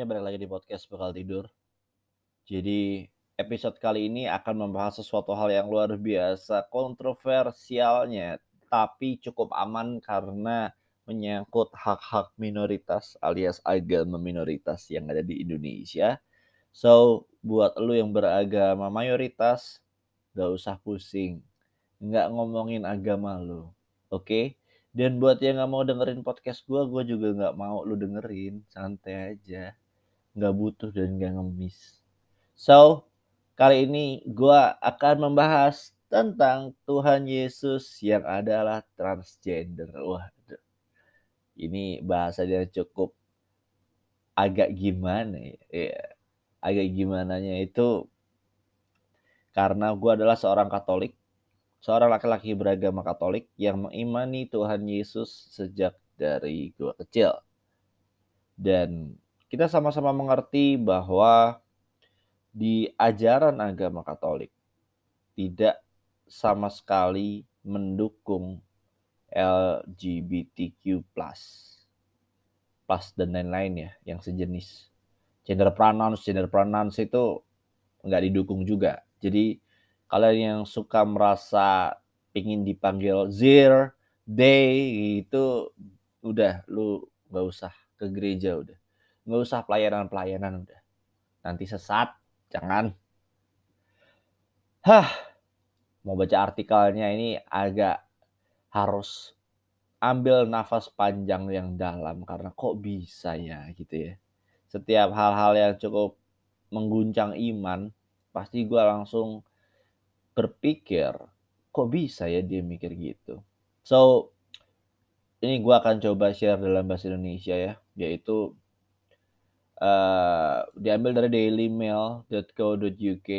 semuanya, balik lagi di podcast Bakal Tidur. Jadi, episode kali ini akan membahas sesuatu hal yang luar biasa kontroversialnya, tapi cukup aman karena menyangkut hak-hak minoritas alias agama minoritas yang ada di Indonesia. So, buat lu yang beragama mayoritas, gak usah pusing. Nggak ngomongin agama lu, oke? Okay? Dan buat yang nggak mau dengerin podcast gue, gue juga nggak mau lu dengerin. Santai aja. Nggak butuh dan nggak ngemis. So, kali ini gue akan membahas tentang Tuhan Yesus yang adalah transgender. Wah, ini bahasanya cukup agak gimana ya. ya agak gimana nya itu karena gue adalah seorang Katolik seorang laki-laki beragama Katolik yang mengimani Tuhan Yesus sejak dari gua kecil. Dan kita sama-sama mengerti bahwa di ajaran agama Katolik tidak sama sekali mendukung LGBTQ+, plus dan lain-lain ya, yang sejenis. Gender pronouns, gender pronouns itu nggak didukung juga. Jadi kalian yang suka merasa ingin dipanggil zir, day itu udah lu nggak usah ke gereja udah. Nggak usah pelayanan-pelayanan udah. Nanti sesat, jangan. Hah, mau baca artikelnya ini agak harus ambil nafas panjang yang dalam karena kok bisa ya gitu ya. Setiap hal-hal yang cukup mengguncang iman, pasti gue langsung berpikir kok bisa ya dia mikir gitu. So ini gue akan coba share dalam bahasa Indonesia ya, yaitu uh, diambil dari dailymail.co.uk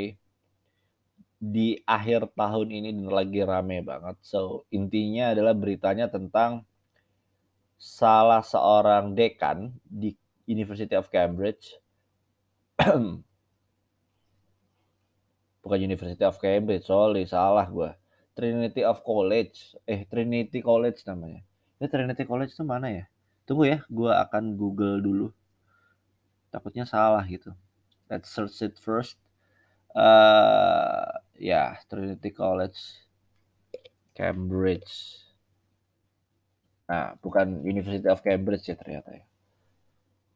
di akhir tahun ini dan lagi rame banget. So intinya adalah beritanya tentang salah seorang dekan di University of Cambridge. Bukan University of Cambridge sorry salah gue Trinity of College. Eh Trinity College namanya. Ya Trinity College itu mana ya? Tunggu ya gue akan Google dulu takutnya salah gitu let's search it first uh, ya yeah, Trinity College Cambridge nah bukan University of Cambridge ya ternyata ya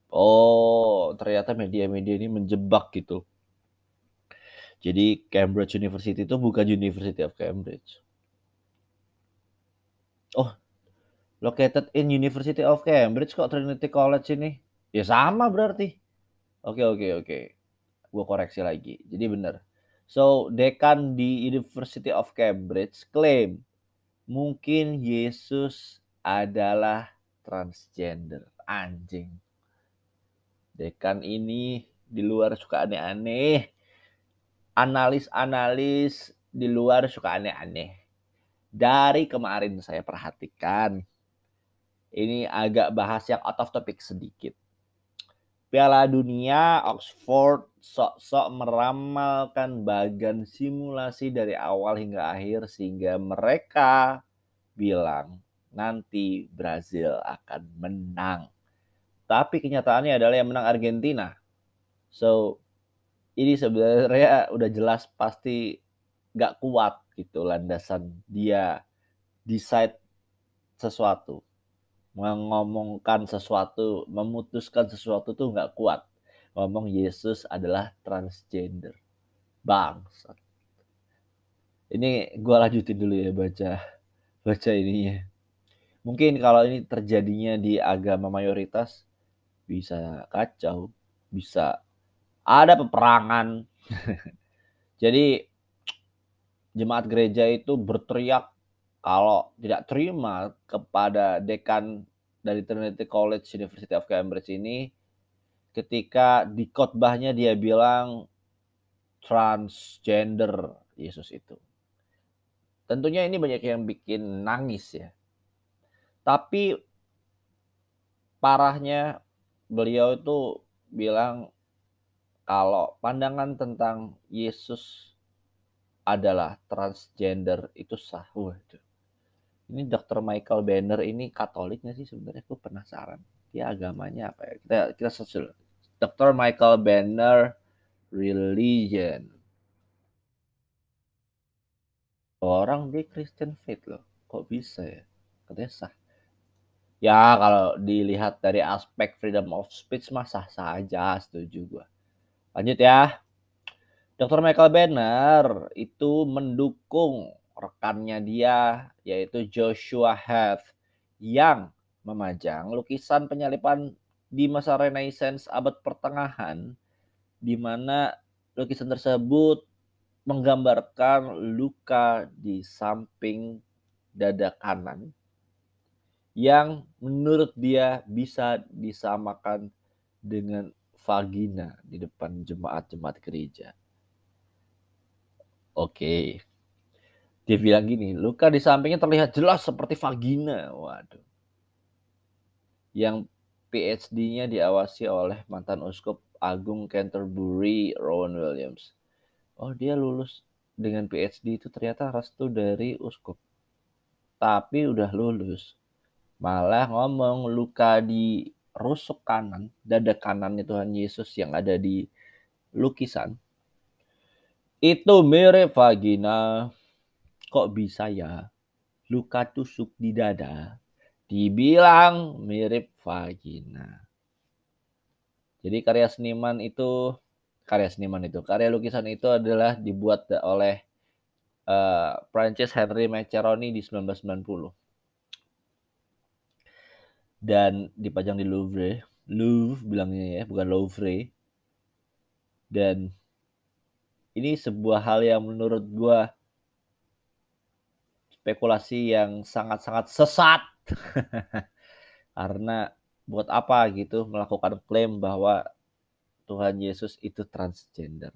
oh ternyata media-media ini menjebak gitu jadi Cambridge University itu bukan University of Cambridge. Oh, located in University of Cambridge kok Trinity College ini? Ya sama berarti. Oke oke oke. Gue koreksi lagi. Jadi benar. So, dekan di University of Cambridge klaim mungkin Yesus adalah transgender. Anjing. Dekan ini di luar suka aneh-aneh analis-analis di luar suka aneh-aneh. Dari kemarin saya perhatikan, ini agak bahas yang out of topic sedikit. Piala Dunia Oxford sok-sok meramalkan bagian simulasi dari awal hingga akhir sehingga mereka bilang nanti Brazil akan menang. Tapi kenyataannya adalah yang menang Argentina. So ini sebenarnya udah jelas pasti gak kuat gitu landasan dia decide sesuatu mengomongkan sesuatu memutuskan sesuatu tuh nggak kuat. Ngomong Yesus adalah transgender. Bangsa ini gue lanjutin dulu ya baca baca ininya. Mungkin kalau ini terjadinya di agama mayoritas bisa kacau bisa ada peperangan. Jadi jemaat gereja itu berteriak kalau tidak terima kepada dekan dari Trinity College University of Cambridge ini ketika di khotbahnya dia bilang transgender Yesus itu. Tentunya ini banyak yang bikin nangis ya. Tapi parahnya beliau itu bilang kalau pandangan tentang Yesus adalah transgender itu sah. Waduh. Ini Dr. Michael Banner ini Katoliknya sih sebenarnya? Gue penasaran. Dia agamanya apa ya? Kita kita search Dr. Michael Banner Religion. Orang dia Christian faith loh. Kok bisa ya? Katanya sah. Ya kalau dilihat dari aspek freedom of speech mah sah saja setuju gua. Lanjut ya. Dr. Michael Banner itu mendukung rekannya dia yaitu Joshua Heath yang memajang lukisan penyalipan di masa Renaissance abad pertengahan di mana lukisan tersebut menggambarkan luka di samping dada kanan yang menurut dia bisa disamakan dengan vagina di depan jemaat-jemaat gereja. Oke. Dia bilang gini, luka di sampingnya terlihat jelas seperti vagina. Waduh. Yang PhD-nya diawasi oleh mantan uskup Agung Canterbury, Rowan Williams. Oh, dia lulus dengan PhD itu ternyata restu dari uskup. Tapi udah lulus. Malah ngomong luka di rusuk kanan, dada kanannya Tuhan Yesus yang ada di lukisan itu mirip vagina. Kok bisa ya? Luka tusuk di dada dibilang mirip vagina. Jadi karya seniman itu karya seniman itu, karya lukisan itu adalah dibuat oleh uh, Prancis Henry Maceroni di 1990 dan dipajang di Louvre, Louvre bilangnya ya, bukan Louvre. Dan ini sebuah hal yang menurut gue spekulasi yang sangat-sangat sesat karena buat apa gitu melakukan klaim bahwa Tuhan Yesus itu transgender.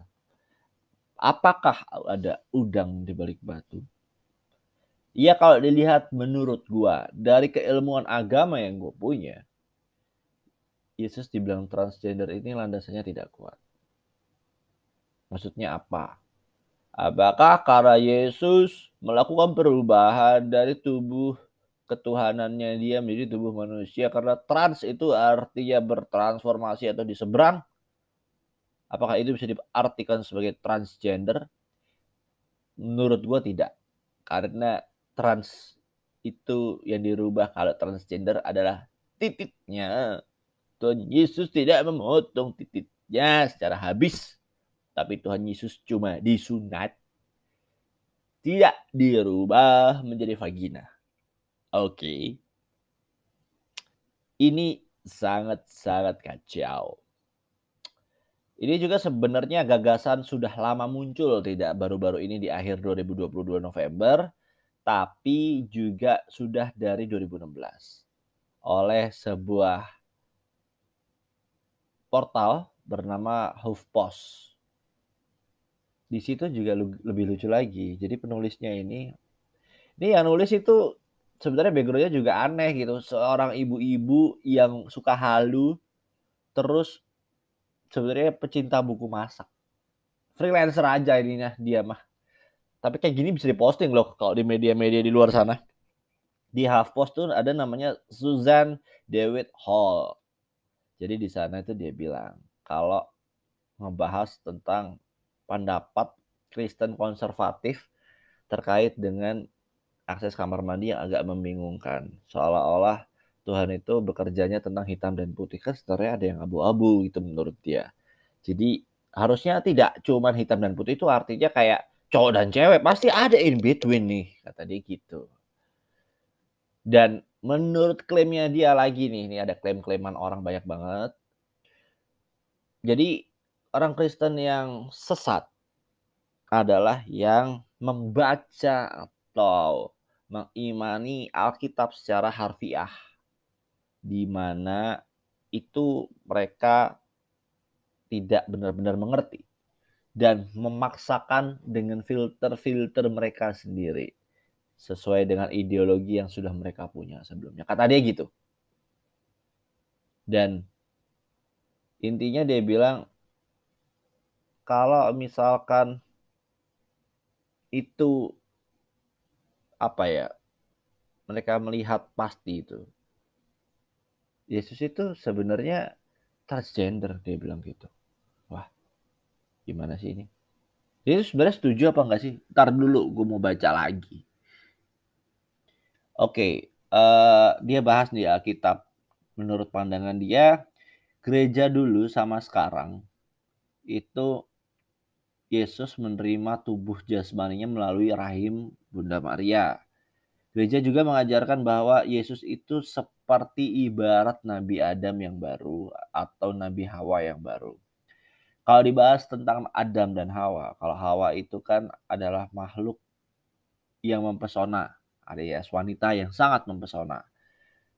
Apakah ada udang di balik batu? Iya kalau dilihat menurut gua dari keilmuan agama yang gue punya, Yesus dibilang transgender ini landasannya tidak kuat. Maksudnya apa? Apakah karena Yesus melakukan perubahan dari tubuh ketuhanannya dia menjadi tubuh manusia karena trans itu artinya bertransformasi atau diseberang? Apakah itu bisa diartikan sebagai transgender? Menurut gue tidak. Karena trans itu yang dirubah kalau transgender adalah titiknya. Tuhan Yesus tidak memotong titiknya secara habis tapi Tuhan Yesus cuma disunat, tidak dirubah menjadi vagina. Oke. Okay. Ini sangat-sangat kacau. Ini juga sebenarnya gagasan sudah lama muncul, tidak baru-baru ini di akhir 2022 November, tapi juga sudah dari 2016 oleh sebuah portal bernama HuffPost di situ juga lebih lucu lagi. Jadi penulisnya ini, ini yang nulis itu sebenarnya backgroundnya juga aneh gitu. Seorang ibu-ibu yang suka halu, terus sebenarnya pecinta buku masak. Freelancer aja ininya dia mah. Tapi kayak gini bisa diposting loh kalau di media-media di luar sana. Di HuffPost tuh ada namanya Susan David Hall. Jadi di sana itu dia bilang kalau ngebahas tentang pendapat Kristen konservatif terkait dengan akses kamar mandi yang agak membingungkan. Seolah-olah Tuhan itu bekerjanya tentang hitam dan putih kan sebenarnya ada yang abu-abu gitu menurut dia. Jadi harusnya tidak cuma hitam dan putih itu artinya kayak cowok dan cewek pasti ada in between nih kata dia gitu. Dan menurut klaimnya dia lagi nih, ini ada klaim-klaiman orang banyak banget. Jadi orang Kristen yang sesat adalah yang membaca atau mengimani Alkitab secara harfiah di mana itu mereka tidak benar-benar mengerti dan memaksakan dengan filter-filter mereka sendiri sesuai dengan ideologi yang sudah mereka punya sebelumnya. Kata dia gitu. Dan intinya dia bilang kalau misalkan itu apa ya mereka melihat pasti itu Yesus itu sebenarnya transgender dia bilang gitu. Wah, gimana sih ini? Dia sebenarnya setuju apa enggak sih? Ntar dulu gue mau baca lagi. Oke, uh, dia bahas di Alkitab. Menurut pandangan dia, gereja dulu sama sekarang itu Yesus menerima tubuh jasmaninya melalui rahim Bunda Maria. Gereja juga mengajarkan bahwa Yesus itu seperti ibarat Nabi Adam yang baru atau Nabi Hawa yang baru. Kalau dibahas tentang Adam dan Hawa, kalau Hawa itu kan adalah makhluk yang mempesona, alias wanita yang sangat mempesona.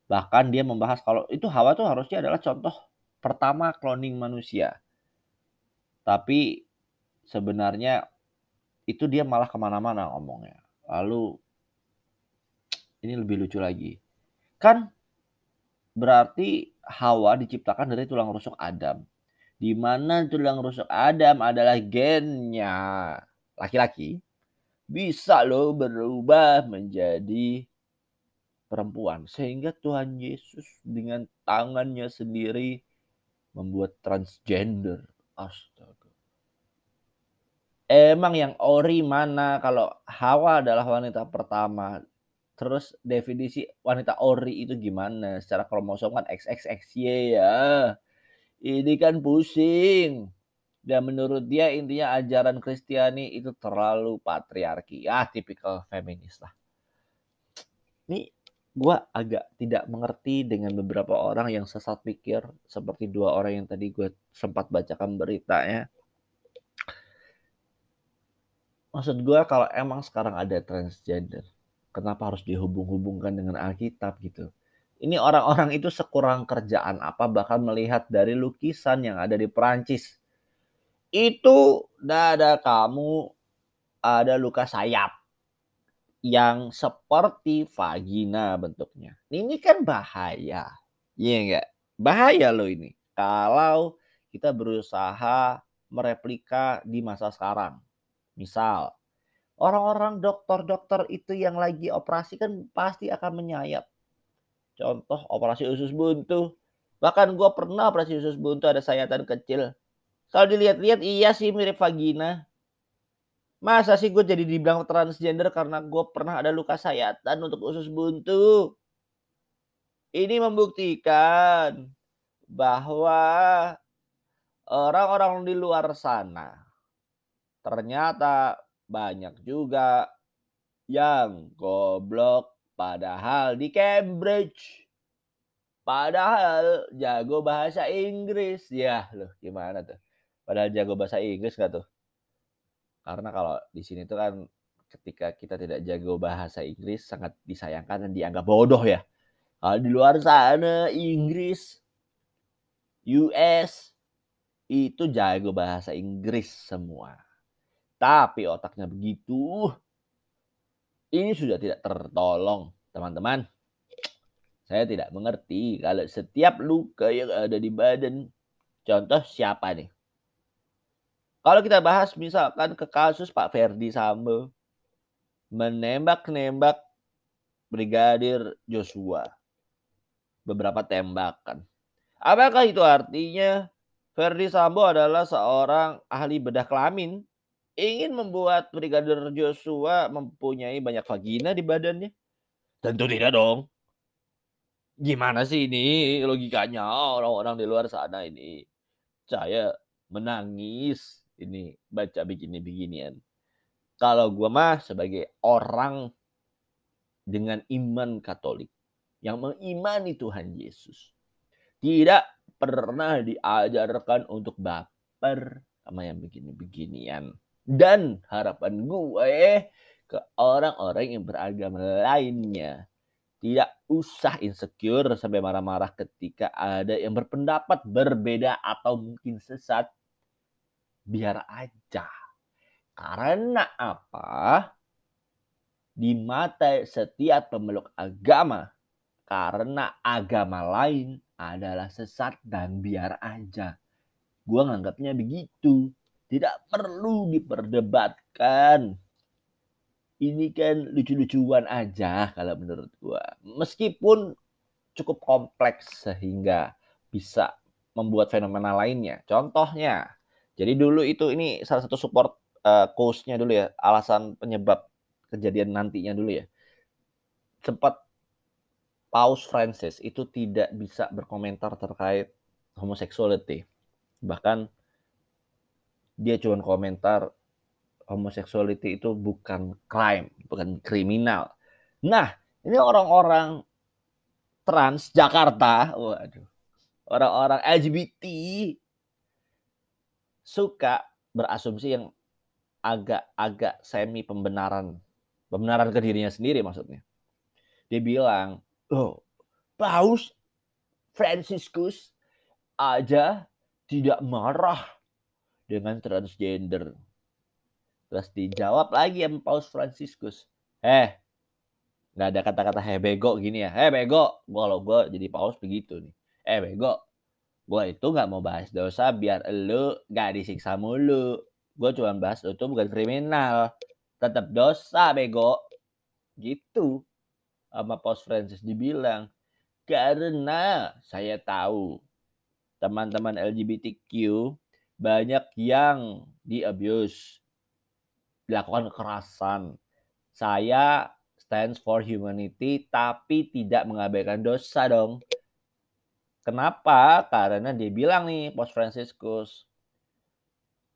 Bahkan dia membahas kalau itu Hawa itu harusnya adalah contoh pertama cloning manusia. Tapi sebenarnya itu dia malah ke mana-mana ngomongnya. Lalu ini lebih lucu lagi. Kan berarti Hawa diciptakan dari tulang rusuk Adam. Di mana tulang rusuk Adam adalah gennya laki-laki bisa loh berubah menjadi perempuan sehingga Tuhan Yesus dengan tangannya sendiri membuat transgender. Astaga. Emang yang ori mana kalau Hawa adalah wanita pertama Terus definisi wanita ori itu gimana? Secara kromosom kan XXXY ya. Ini kan pusing. Dan menurut dia intinya ajaran Kristiani itu terlalu patriarki. Ya tipikal feminis lah. Ini gue agak tidak mengerti dengan beberapa orang yang sesat pikir. Seperti dua orang yang tadi gue sempat bacakan beritanya. Maksud gue kalau emang sekarang ada transgender kenapa harus dihubung-hubungkan dengan Alkitab gitu. Ini orang-orang itu sekurang kerjaan apa bahkan melihat dari lukisan yang ada di Perancis. Itu dada kamu ada luka sayap yang seperti vagina bentuknya. Ini kan bahaya. Iya enggak? Bahaya loh ini. Kalau kita berusaha mereplika di masa sekarang. Misal, Orang-orang dokter-dokter itu yang lagi operasi kan pasti akan menyayap. Contoh operasi usus buntu. Bahkan gue pernah operasi usus buntu ada sayatan kecil. Kalau dilihat-lihat iya sih mirip vagina. Masa sih gue jadi dibilang transgender karena gue pernah ada luka sayatan untuk usus buntu. Ini membuktikan bahwa orang-orang di luar sana ternyata banyak juga yang goblok padahal di Cambridge. Padahal jago bahasa Inggris. Ya loh gimana tuh. Padahal jago bahasa Inggris gak tuh? Karena kalau di sini tuh kan ketika kita tidak jago bahasa Inggris sangat disayangkan dan dianggap bodoh ya. Kalau di luar sana Inggris, US itu jago bahasa Inggris semua. Tapi otaknya begitu. Ini sudah tidak tertolong, teman-teman. Saya tidak mengerti kalau setiap luka yang ada di badan. Contoh siapa nih? Kalau kita bahas misalkan ke kasus Pak Ferdi Sambo. Menembak-nembak Brigadir Joshua. Beberapa tembakan. Apakah itu artinya Ferdi Sambo adalah seorang ahli bedah kelamin ingin membuat Brigadir Joshua mempunyai banyak vagina di badannya? Tentu tidak dong. Gimana sih ini logikanya orang-orang di luar sana ini? Saya menangis ini baca begini-beginian. Kalau gue mah sebagai orang dengan iman Katolik yang mengimani Tuhan Yesus tidak pernah diajarkan untuk baper sama yang begini-beginian. Dan harapan gue ke orang-orang yang beragama lainnya. Tidak usah insecure sampai marah-marah ketika ada yang berpendapat berbeda atau mungkin sesat. Biar aja. Karena apa? Di mata setiap pemeluk agama, karena agama lain adalah sesat dan biar aja. Gue nganggapnya begitu. Tidak perlu diperdebatkan. Ini kan lucu-lucuan aja kalau menurut gua. Meskipun cukup kompleks sehingga bisa membuat fenomena lainnya. Contohnya, jadi dulu itu ini salah satu support uh, cause-nya dulu ya, alasan penyebab kejadian nantinya dulu ya. Sempat Paus Francis itu tidak bisa berkomentar terkait homoseksuality. Bahkan dia cuma komentar homoseksuality itu bukan crime, bukan kriminal. Nah, ini orang-orang trans Jakarta, waduh, orang-orang LGBT suka berasumsi yang agak-agak semi pembenaran, pembenaran ke dirinya sendiri maksudnya. Dia bilang, oh, Paus Franciscus aja tidak marah dengan transgender. Terus dijawab lagi sama Paus Franciscus. Eh, nggak ada kata-kata heh bego gini ya. Heh bego, gua kalau gua jadi paus begitu nih. Eh bego, gua itu nggak mau bahas dosa biar lu nggak disiksa mulu. Gua cuma bahas tuh bukan kriminal. Tetap dosa bego. Gitu sama Paus Francis dibilang karena saya tahu teman-teman LGBTQ banyak yang di abuse. Dilakukan kekerasan. Saya stands for humanity tapi tidak mengabaikan dosa dong. Kenapa? Karena dia bilang nih Paus Franciscus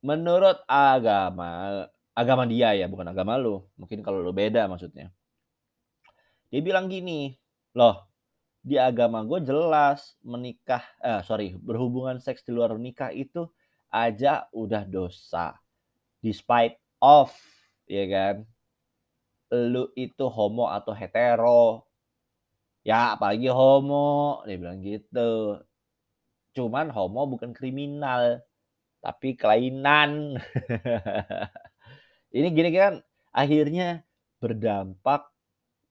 menurut agama agama dia ya bukan agama lu. Mungkin kalau lu beda maksudnya. Dia bilang gini, loh di agama gue jelas menikah, eh, sorry, berhubungan seks di luar nikah itu aja udah dosa. Despite of, ya kan, lu itu homo atau hetero, ya apalagi homo, dia bilang gitu. Cuman homo bukan kriminal, tapi kelainan. Ini gini kan, akhirnya berdampak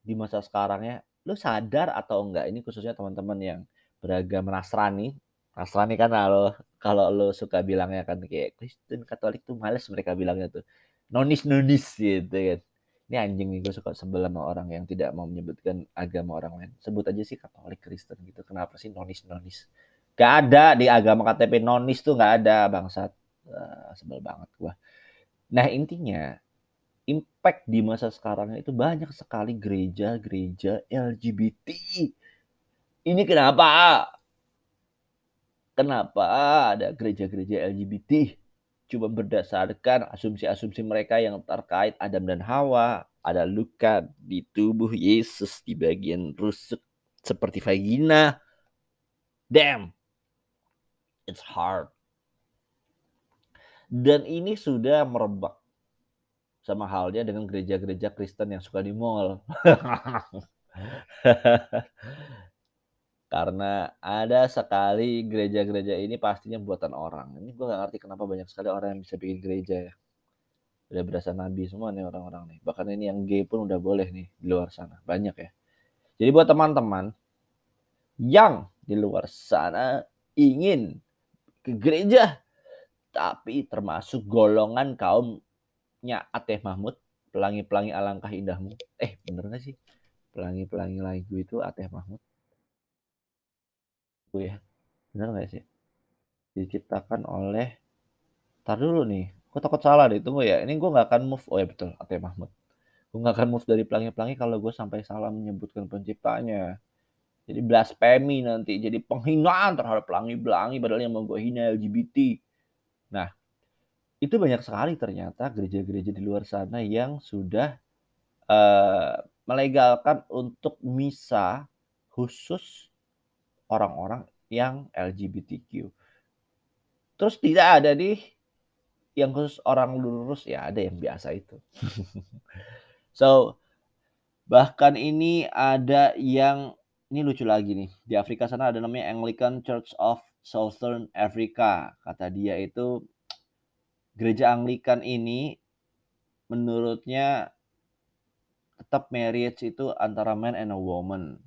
di masa sekarang ya, lu sadar atau enggak ini khususnya teman-teman yang beragama Nasrani. Nasrani kan kalau kalau lu suka bilangnya kan kayak Kristen Katolik tuh males mereka bilangnya tuh nonis nonis gitu kan. Ini anjing nih gue suka sebel sama orang yang tidak mau menyebutkan agama orang lain. Sebut aja sih Katolik Kristen gitu. Kenapa sih nonis nonis? Gak ada di agama KTP nonis tuh gak ada bangsat. Uh, sebel banget gua. Nah intinya impact di masa sekarang itu banyak sekali gereja-gereja LGBT. Ini kenapa? Kenapa ada gereja-gereja LGBT? Cuma berdasarkan asumsi-asumsi mereka yang terkait Adam dan Hawa. Ada luka di tubuh Yesus di bagian rusuk seperti vagina. Damn. It's hard. Dan ini sudah merebak sama halnya dengan gereja-gereja Kristen yang suka di mall. Karena ada sekali gereja-gereja ini pastinya buatan orang. Ini gue gak ngerti kenapa banyak sekali orang yang bisa bikin gereja ya. Udah berasa nabi semua nih orang-orang nih. Bahkan ini yang gay pun udah boleh nih di luar sana. Banyak ya. Jadi buat teman-teman yang di luar sana ingin ke gereja tapi termasuk golongan kaum nya Ateh Mahmud, Pelangi-pelangi alangkah indahmu. Eh, bener gak sih? Pelangi-pelangi lagu itu Ateh Mahmud. Ya. Bener gak sih? Diciptakan oleh Tar dulu nih. Gue takut salah deh. Tunggu ya. Ini gue gak akan move. Oh ya betul. Ateh Mahmud. Gue gak akan move dari pelangi-pelangi kalau gue sampai salah menyebutkan penciptanya. Jadi blasphemy nanti. Jadi penghinaan terhadap pelangi-pelangi. Padahal yang mau gue hina LGBT. Nah, itu banyak sekali ternyata gereja-gereja di luar sana yang sudah uh, melegalkan untuk misa khusus orang-orang yang LGBTQ. Terus tidak ada nih yang khusus orang lurus ya ada yang biasa itu. so bahkan ini ada yang ini lucu lagi nih di Afrika sana ada namanya Anglican Church of Southern Africa. Kata dia itu gereja Anglikan ini menurutnya tetap marriage itu antara man and a woman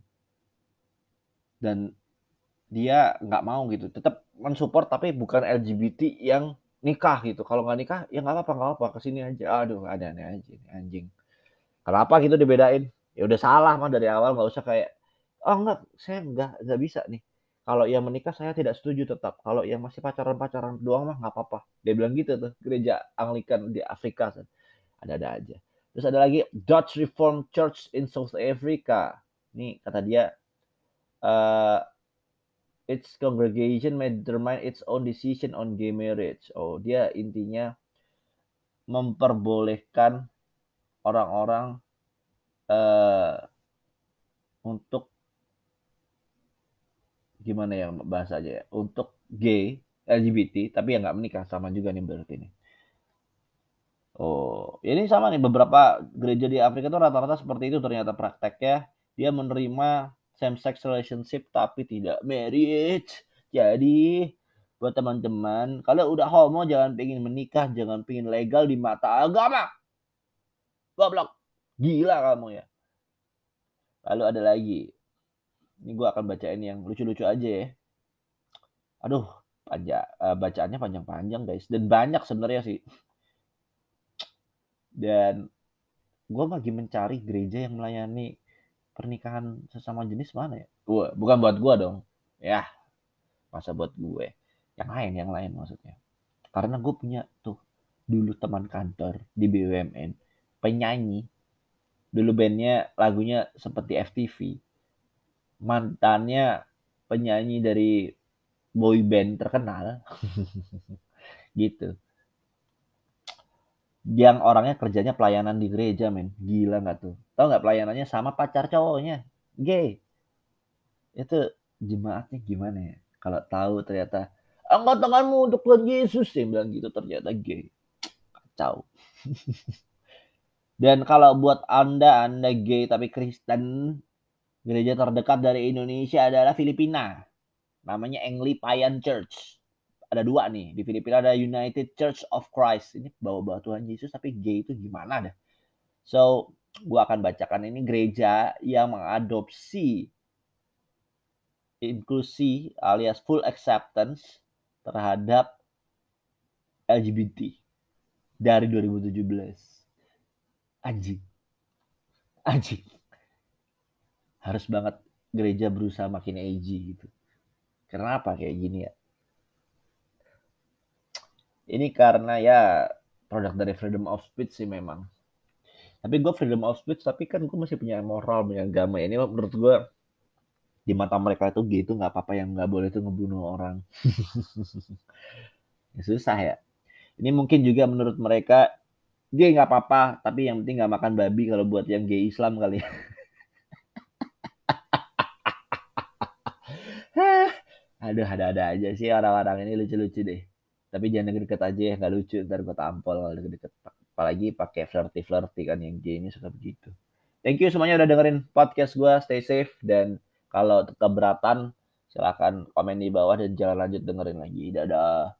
dan dia nggak mau gitu tetap mensupport tapi bukan LGBT yang nikah gitu kalau nggak nikah ya nggak apa-apa nggak apa ke sini aja aduh ada aneh aja anjing kenapa gitu dibedain ya udah salah mah dari awal nggak usah kayak oh enggak saya nggak nggak bisa nih kalau yang menikah saya tidak setuju tetap. Kalau yang masih pacaran-pacaran doang mah nggak apa-apa. Dia bilang gitu tuh, gereja Anglikan di Afrika. Ada-ada aja. Terus ada lagi Dutch Reformed Church in South Africa. Ini kata dia, uh, its congregation may determine its own decision on gay marriage. Oh, dia intinya memperbolehkan orang-orang uh, untuk gimana ya bahasa aja ya? Untuk gay LGBT tapi yang nggak menikah sama juga nih berarti ini oh ini sama nih beberapa gereja di Afrika itu rata-rata seperti itu ternyata prakteknya. Dia menerima same sex relationship tapi tidak marriage jadi buat teman-teman kalau udah homo jangan pengen menikah jangan pengen legal di mata agama goblok gila kamu ya lalu ada lagi ini gue akan bacain yang lucu-lucu aja ya. Aduh, panjang, uh, bacaannya panjang-panjang guys. Dan banyak sebenarnya sih. Dan gue lagi mencari gereja yang melayani pernikahan sesama jenis mana ya? Gue, bukan buat gue dong. Ya, masa buat gue. Yang lain, yang lain maksudnya. Karena gue punya tuh dulu teman kantor di BUMN, penyanyi. Dulu bandnya lagunya seperti FTV mantannya penyanyi dari boy band terkenal gitu yang orangnya kerjanya pelayanan di gereja men. Gila nggak tuh? Tau nggak pelayanannya sama pacar cowoknya? Gay. Itu jemaatnya gimana ya? Kalau tahu ternyata angkat tanganmu untuk Tuhan Yesus. Yang bilang gitu ternyata gay. Kacau. Dan kalau buat anda anda gay tapi Kristen Gereja terdekat dari Indonesia adalah Filipina. Namanya Anglican Church. Ada dua nih. Di Filipina ada United Church of Christ. Ini bawa-bawa Tuhan Yesus tapi gay itu gimana dah. So, gua akan bacakan ini gereja yang mengadopsi inklusi alias full acceptance terhadap LGBT dari 2017. Anjing. Anjing harus banget gereja berusaha makin edgy gitu. Kenapa kayak gini ya? Ini karena ya produk dari freedom of speech sih memang. Tapi gue freedom of speech, tapi kan gue masih punya moral, punya agama. Ini menurut gue di mata mereka itu gitu nggak apa-apa yang nggak boleh itu ngebunuh orang. ya, susah ya. Ini mungkin juga menurut mereka dia nggak apa-apa, tapi yang penting nggak makan babi kalau buat yang gay Islam kali ya. Aduh, ada-ada aja sih orang-orang ini lucu-lucu deh. Tapi jangan deket-deket aja ya, nggak lucu. Ntar gue tampol kalau deket-deket. Apalagi pakai flirty-flirty kan yang gay ini suka begitu. Thank you semuanya udah dengerin podcast gue. Stay safe. Dan kalau keberatan, silahkan komen di bawah dan jangan lanjut dengerin lagi. Dadah.